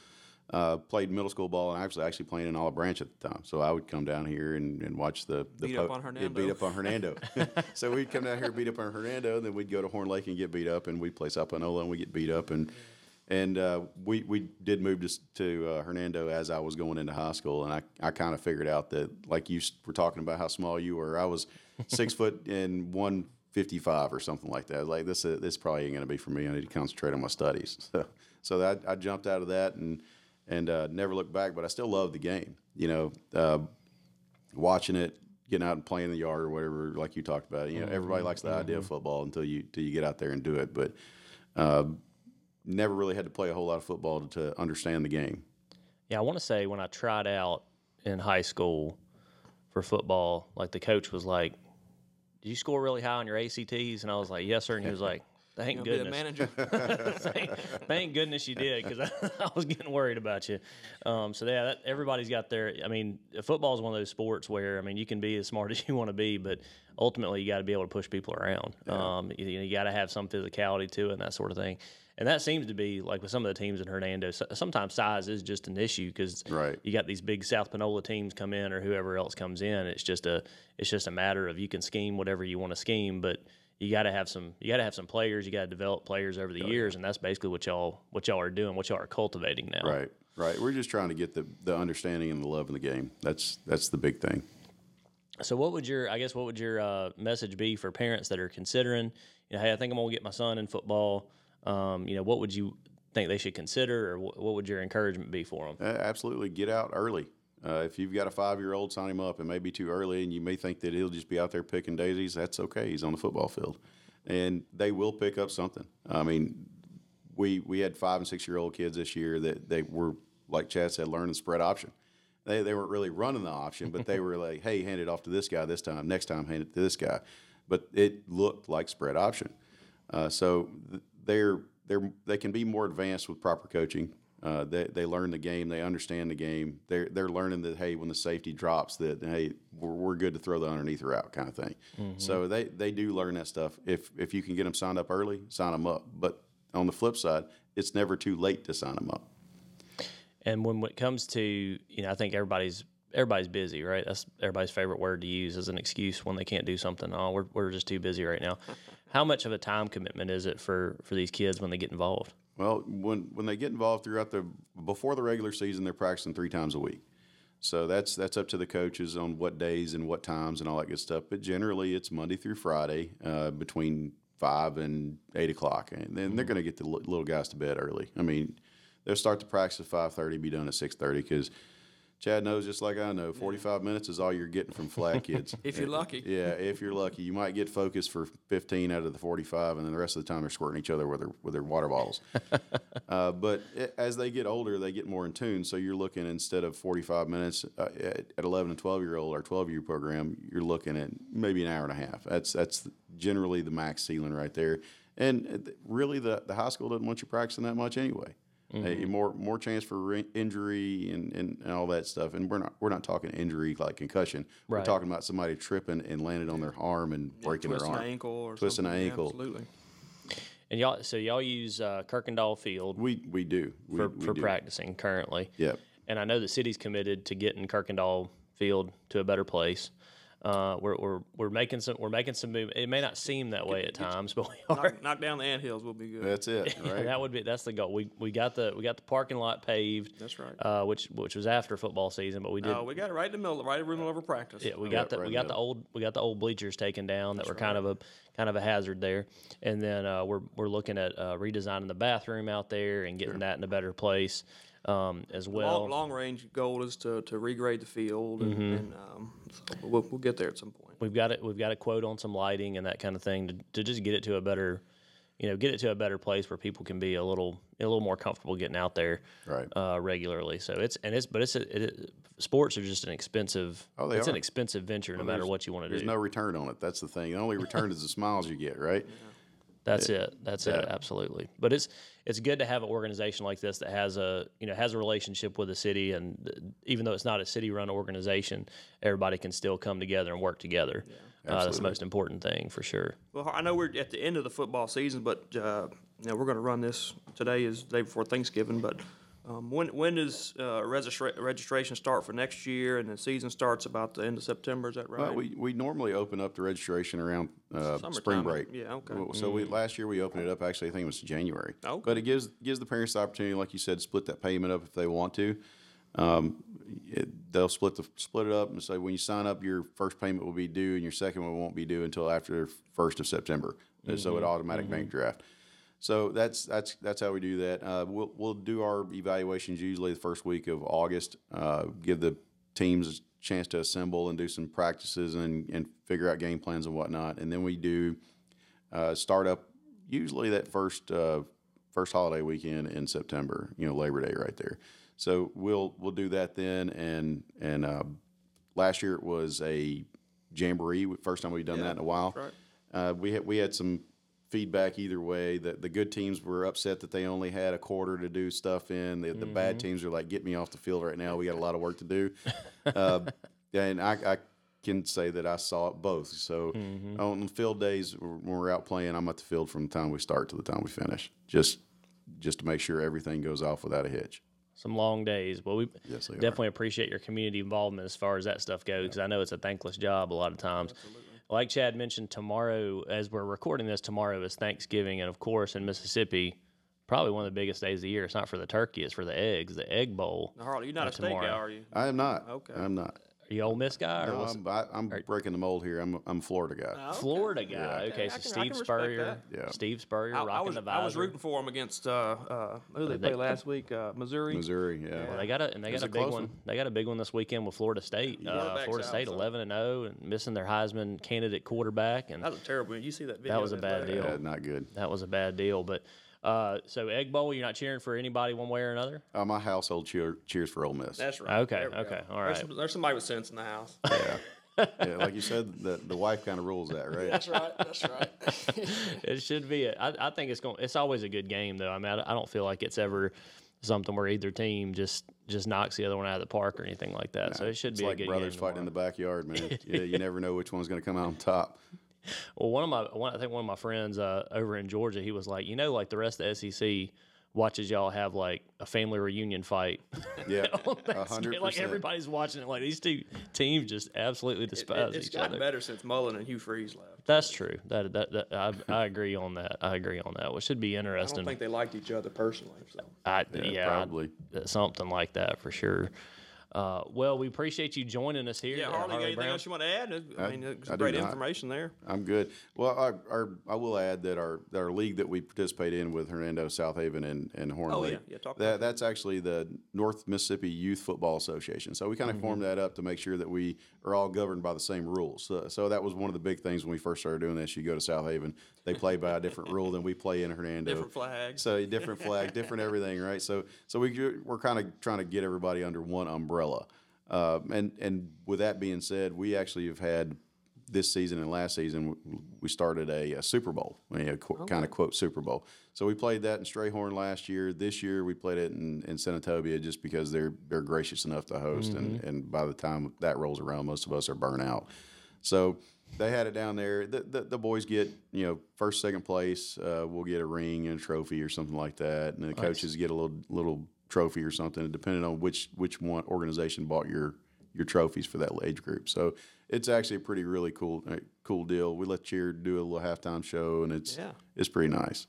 Uh, played middle school ball, and I was actually playing in Olive Branch at the time. So I would come down here and, and watch the, the Beat up on yeah, beat Hernando. up on Hernando. so we'd come down here, beat up on Hernando, and then we'd go to Horn Lake and get beat up, and we'd play South Panola and we get beat up, and and uh, we we did move to to uh, Hernando as I was going into high school, and I, I kind of figured out that like you were talking about how small you were, I was six foot and one fifty five or something like that. Like this is this probably ain't going to be for me. I need to concentrate on my studies. So so that I jumped out of that and and uh, never looked back. But I still love the game. You know, uh, watching it, getting out and playing in the yard or whatever, like you talked about. You know, everybody likes the idea of football until you until you get out there and do it. But uh, never really had to play a whole lot of football to, to understand the game. Yeah, I want to say when I tried out in high school for football, like the coach was like, "Did you score really high on your ACTs?" And I was like, "Yes, sir." And he was like, "Thank You know, be a goodness." manager. thank, thank goodness you did because I, I was getting worried about you. Um, so yeah, that, everybody's got their. I mean, football is one of those sports where I mean you can be as smart as you want to be, but ultimately you got to be able to push people around. Um, you, you got to have some physicality to it and that sort of thing. And that seems to be like with some of the teams in Hernando. Sometimes size is just an issue because Right. you got these big South Panola teams come in or whoever else comes in. It's just a it's just a matter of you can scheme whatever you want to scheme, but you got to have some you got to have some players. You got to develop players over the years, and that's basically what y'all what y'all are doing, what y'all are cultivating now. Right, right. We're just trying to get the, the understanding and the love of the game. That's that's the big thing. So, what would your I guess what would your uh, message be for parents that are considering, you know, hey, I think I'm gonna get my son in football. Um, you know, what would you think they should consider, or wh- what would your encouragement be for them? Uh, absolutely, get out early. Uh, if you've got a five year old, sign him up. It may be too early, and you may think that he'll just be out there picking daisies. That's okay. He's on the football field, and they will pick up something. I mean, we we had five and six year old kids this year that they were like Chad said, learning spread option. They they weren't really running the option, but they were like, hey, hand it off to this guy this time. Next time, hand it to this guy. But it looked like spread option. Uh, so th- they're they're they can be more advanced with proper coaching. Uh, they, they learn the game, they understand the game. They're they're learning that hey, when the safety drops, that hey, we're, we're good to throw the underneath route kind of thing. So they, they do learn that stuff. If if you can get them signed up early, sign them up. But on the flip side, it's never too late to sign them up. And when it comes to, you know, I think everybody's everybody's busy, right? That's everybody's favorite word to use as an excuse when they can't do something. Oh, we're we're just too busy right now. How much of a time commitment is it for for these kids when they get involved? Well, when when they get involved throughout the before the regular season, they're practicing three times a week. So that's that's up to the coaches on what days and what times and all that good stuff. But generally, it's Monday through Friday uh, between five and eight o'clock, and then they're going to get the little guys to bed early. I mean, they'll start the practice at five thirty, be done at six thirty because. Chad knows just like I know. Forty-five minutes is all you're getting from flat kids. If you're lucky. Yeah, if you're lucky, you might get focused for 15 out of the 45, and then the rest of the time they're squirting each other with their with their water bottles. uh, but it, as they get older, they get more in tune. So you're looking instead of 45 minutes uh, at, at 11 and 12 year old or 12 year program, you're looking at maybe an hour and a half. That's that's generally the max ceiling right there. And uh, really, the, the high school doesn't want you practicing that much anyway. Uh, more more chance for re- injury and, and, and all that stuff. And we're not we're not talking injury like concussion. We're talking about somebody tripping and landing on their arm and breaking their arm. an ankle or Twisting an something. Yeah, ankle. absolutely. And y'all, so y'all use uh, Kirkendall Field We we do we, for, we for do. practicing currently. Yep. And I know the city's committed to getting Kirkendall Field to a better place. Uh, we're, we're, we're making some we're making some move. It may not seem that way at times, but we are. Knock, knock down the anthills, we'll be good. That's it, right? that would be that's the goal. We we got the we got the parking lot paved. That's right. Uh, which which was after football season, but we did. Uh, we got it right in the middle, right in the middle of our practice. yeah, we Yeah, got the right we got the the old we got the old bleachers taken down that were kind of a kind of a hazard there, and then uh, we're we're looking at uh, redesigning the bathroom out there and getting that in a better place um, as well. long, long range goal is to, to regrade the field, and, Mm-hmm. and um, so we'll, we'll get there at some point. We've got it. We've got a quote on some lighting and that kind of thing to, to just get it to a better, you know, get it to a better place where people can be a little a little more comfortable getting out there Right. uh, regularly. So it's and it's but it's a, it, sports are just an expensive. Oh, they it's an expensive venture no matter what you want to do. There's no return on it. That's the thing. The only return is the smiles you get, right? That's it. That's it. Absolutely. But it's it's good to have an organization like this that has a you know has a relationship with the city, and even though it's not a city-run organization, everybody can still come together and work together. uh, that's the most important thing for sure. Well, I know we're at the end of the football season, but uh, you know, we're going to run this. Today is the day before Thanksgiving, but um, when when does uh, registra- registration start for next year? And the season starts about the end of September. Is that right? Well, we, we normally open up the registration around uh, spring break. Yeah, okay. Well, So we last year we opened it up. Actually, I think it was January. Okay. But it gives gives the parents the opportunity, like you said, to split that payment up if they want to. Um, it, they'll split the split it up and say when you sign up, your first payment will be due, and your second one won't be due until after first of September. And So it automatic bank draft. So that's that's that's how we do that. Uh, we'll we'll do our evaluations usually the first week of August. Uh, give the teams a chance to assemble and do some practices and and figure out game plans and whatnot. And then we do uh, start up usually that first uh, first holiday weekend in September. You know, Labor Day right there. So we'll we'll do that then. And and uh, last year it was a jamboree. First time we've done that in a while. right. Uh, we had we had some feedback either way. That the good teams were upset that they only had a quarter to do stuff in. The, the bad teams are like, "Get me off the field right now. We got a lot of work to do." uh, and I, I can say that I saw it both. So on field days when we're out playing, I'm at the field from the time we start to the time we finish, just just to make sure everything goes off without a hitch. Some long days. Well, we Yes, they are. definitely appreciate your community involvement as far as that stuff goes because I know it's a thankless job a lot of times. Like Chad mentioned, tomorrow, as we're recording this, tomorrow is Thanksgiving, and of course, in Mississippi, probably one of the biggest days of the year. It's not for the turkey; it's for the eggs, the egg bowl. Now, Harley, you're not Uh, a steak tomorrow. guy, are you? I am not. Okay. I'm not. Are you Ole Miss guy or No, what's I'm, I, I'm breaking the mold here. I'm I'm a Florida guy. Florida guy? Okay, I so can- I Steve respect Spurrier, that. Yeah. Steve Spurrier I, I rocking was the I was rooting for him against uh, uh, who did they They- play last week? Uh, Missouri. Missouri, yeah. Well, they got a and they Is got a it big close one. one? They got a big one this weekend with Florida State. Uh, Quarterback's Florida out, State so- eleven and zero and missing their Heisman candidate quarterback, and That was terrible. You see that video? That was a of bad play? deal. Yeah, not good. that was a bad deal. But uh, so egg bowl, you're not cheering for anybody one way or another. Uh, my household cheer, cheers for Ole Miss. That's right. Okay, There okay, go. all There's, some- there's somebody with sense in the house. yeah, yeah, like you said, the the wife kind of rules that, right? That's right. That's right. It should be. A, I, I think it's going. It's always a good game, though. I mean, I, I don't feel like it's ever something where either team just just knocks the other one out of the park or anything like that. so it should It's be like a good brothers game. fighting in the backyard, man. yeah, you never know which one's going to come out on top. Well, one of my, one, I think one of my friends uh, over in Georgia, he was like, you know, like the rest of the SEC watches y'all have like a family reunion fight. Yeah, on a Thanksgiving. hundred Like everybody's watching it. Like these two teams just absolutely despise It, has each gotten other. better since Mullen and Hugh Freeze left. That's true. That, that, that I, I agree on that. I agree on that. Which should be interesting. I don't interesting. think they liked each other personally. So. I, Yeah, yeah, probably. I- something like that for sure. Uh, well, we appreciate you joining us here. Yeah, at Harley, got Harley anything Brown. else you want to add? I, I- mean, it's I great information there. I'm good. Well, our, our I will add that our our league that we participate in with Hernando, Southaven, and and Horn Oh, Lake. yeah. Yeah, talk about that, that's actually the North Mississippi Youth Football Association. So we kind of Mm-hmm. formed that up to make sure that we are all governed by the same rules. So, so that was one of the big things when we first started doing this. You go to Southaven, they play by a different rule than we play in Hernando. Different flags. So different flag, different everything, right? So so we we're kind of trying to get everybody under one umbrella. Uh, and and with that being said, we actually have had this season and last season, we started a, a Super Bowl, know, qu- kind of quote Super Bowl. So we played that in Strayhorn last year. This year we played it in, in Senatobia just because they're they're gracious enough to host, and, and by the time that rolls around, most of us are burnt out. So they had it down there. The, the, the boys get you know first, second place. Uh, we'll get a ring and a trophy or something like that, and the coaches get a little little trophy or something, depending on which which one organization bought your your trophies for that age group. So it's actually a pretty really cool uh, cool deal. We let cheer do a little halftime show, and it's Yeah. it's pretty nice.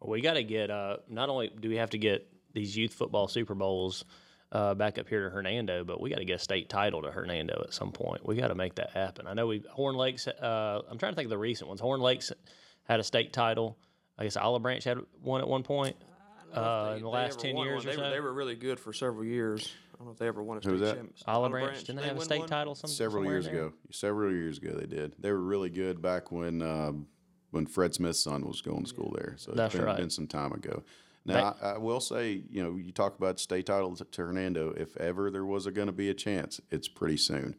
We got to get. Uh, not only do we have to get these youth football Super Bowls uh, back up here to Hernando, but we got to get a state title to Hernando at some point. We got to make that happen. I know we Horn Lakes. Uh, I'm trying to think of the recent ones. Horn Lakes had a state title. I guess Olive Branch had one at one point uh, in the last ten won years or they, were, so. they were really good for several years. I don't know if they ever won a state was that? championship. Olive Branch, didn't they have a state one? title? Some, Several somewhere in years ago, several years ago, they did. They were really good back when um, when Fred Smith's son was going to school there. So That's it's been, right. been some time ago. Now I, I will say, you know, you talk about state title to, to Hernando. If ever there was going to be a chance, it's pretty soon.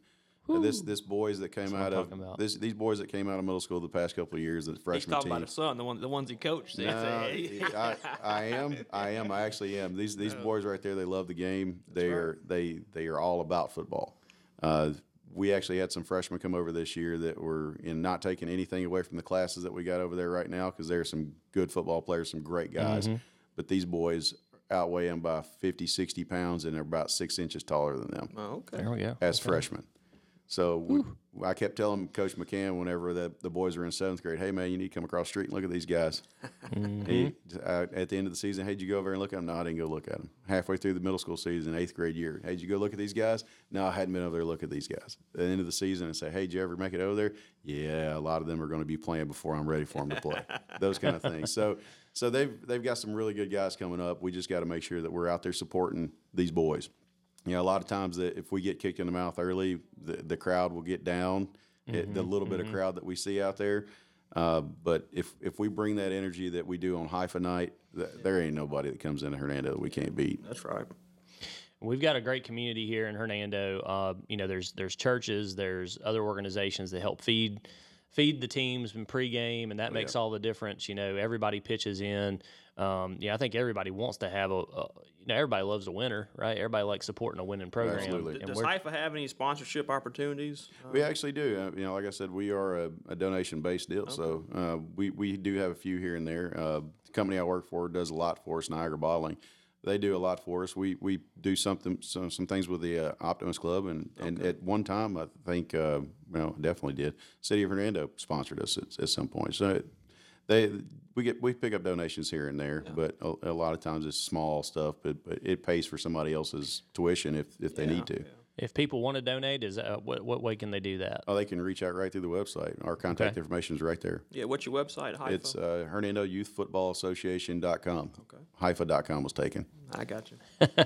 Now, this this boys that came out of this these boys that came out of middle school the past couple of years, the He's freshman talking team. about his son, the one, the ones he coached. No, I, I am. I am. I actually am. These these boys right there, they love the game. They are they they are all about football. Uh, we actually had some freshmen come over this year that were in not taking anything away from the classes that we got over there right now because there are some good football players, some great guys. But these boys outweigh them by 50, 60 pounds, and they're about six inches taller than them oh, okay. There we go. as freshmen. So we, I kept telling Coach McCann whenever the, the boys were in seventh grade, hey man, you need to come across the street and look at these guys. He, uh, at the end of the season, hey, did you go over and look at them? No, I didn't go look at them. Halfway through the middle school season, eighth grade year, hey, did you go look at these guys? No, I hadn't been over there to look at these guys. At the end of the season, and say, hey, did you ever make it over there? Yeah, a lot of them are going to be playing before I'm ready for them to play. Those kind of things. So, so they've they've got some really good guys coming up. We just got to make sure that we're out there supporting these boys you know, a lot of times that if we get kicked in the mouth early, the, the crowd will get down, it, the little bit of crowd that we see out there. Uh, but if if we bring that energy that we do on HYFA night, th- there ain't nobody that comes into Hernando that we can't beat. That's right. We've got a great community here in Hernando. Uh, you know, there's there's churches, there's other organizations that help feed feed the teams in pregame, and that makes all the difference. You know, everybody pitches in. Um, yeah, I think everybody wants to have a, a. You know, everybody loves a winner, right? Everybody likes supporting a winning program. Absolutely. And Does we're, HYFA have any sponsorship opportunities? We actually do. Uh, you know, like I said, we are a, a donation based deal, so uh, we we do have a few here and there. Uh, the company I work for does a lot for us, Niagara Bottling. They do a lot for us. We we do something some, some things with the uh, Optimist Club, and, and at one time I think uh, well definitely did. City of Hernando sponsored us at, at some point. So they we get we pick up donations here and there, but a, a lot of times it's small stuff. But but it pays for somebody else's tuition if if they need to. if people want to donate, is that, what what way can they do that? Oh, they can reach out right through the website. Our contact information is right there. Yeah, what's your website, HYFA? It's uh, Hernando Youth Football Association.com. Okay. HYFA.com was taken. I got you.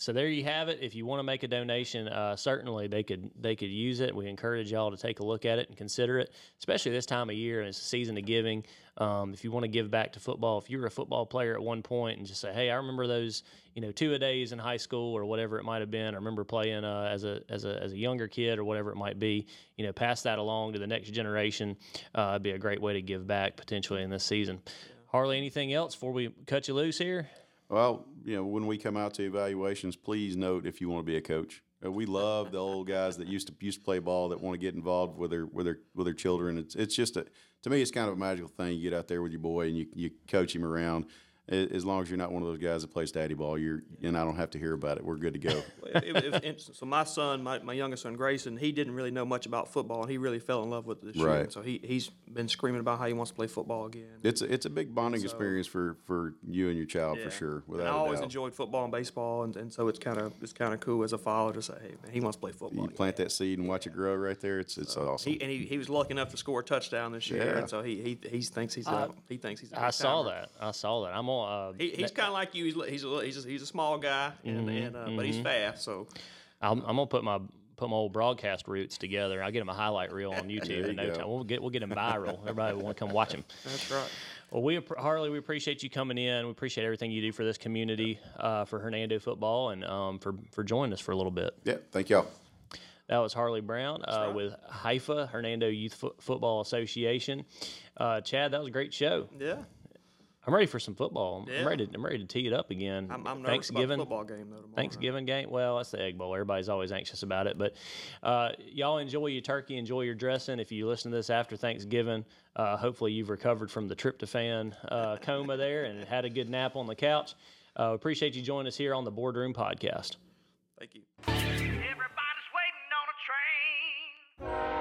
So there you have it. If you want to make a donation, uh, certainly they could they could use it. We encourage y'all to take a look at it and consider it, especially this time of year and it's a season of giving. Um, if you want to give back to football, if you were a football player at one point and just say, "Hey, I remember those, you know, two a days in high school or whatever it might have been. I remember playing uh, as a as a as a younger kid or whatever it might be. You know, pass that along to the next generation. Uh, it'd be a great way to give back potentially in this season. Harley, anything else before we cut you loose here? Well, you know, when we come out to evaluations, please note if you want to be a coach. Uh, we love the old guys that used to used to play ball that want to get involved with their with their with their children. It's it's just a to me it's kind of a magical thing. You get out there with your boy and you you coach him around. A- As long as you're not one of those guys that plays daddy ball, you're and I don't have to hear about it. We're good to go. If- if- if- so my son, my, my youngest son Grayson, he didn't really know much about football, and he really fell in love with it this year. Right. And so he he's been screaming about how he wants to play football again. It's a, it's a big bonding experience for for you and your child Yeah. for sure. And Without I a always doubt. enjoyed football and baseball, and, and so it's kind of it's kind of cool as a father to say, hey man, he wants to play football. you plant that seed and watch it grow right there. It's it's awesome. He, and he, he was lucky enough to score a touchdown this year, Yeah. and so he he, he thinks he's a, uh, he thinks he's. a I saw big-timer. that. I saw that. I'm on. Uh, He, he's kind of like you. He's he's a, he's a, he's a small guy, and, and uh, but he's fast. So I'm, I'm gonna put my put my old broadcast roots together. I'll get him a highlight reel on YouTube There in no go. time. We'll get we'll get him viral. Everybody will want to come watch him. that's right. Well, we Harley, we appreciate you coming in. We appreciate everything you do for this community, uh, for Hernando football, and um, for for joining us for a little bit. yeah, thank y'all. That was Harley Brown uh, with HYFA Hernando Youth Fo- Football Association. Uh, Chad, that was a great show. Yeah. I'm ready for some football. I'm, yeah. I'm ready. To, I'm ready to tee it up again. I'm, I'm Thanksgiving football game though. Tomorrow. Thanksgiving game. Well, that's the Egg Bowl. Everybody's always anxious about it. But uh, y'all enjoy your turkey. Enjoy your dressing. If you listen to this after Thanksgiving, uh, hopefully you've recovered from the tryptophan uh, coma there and had a good nap on the couch. Uh, appreciate you joining us here on the Boardroom Podcast. Thank you. Everybody's waiting on a train.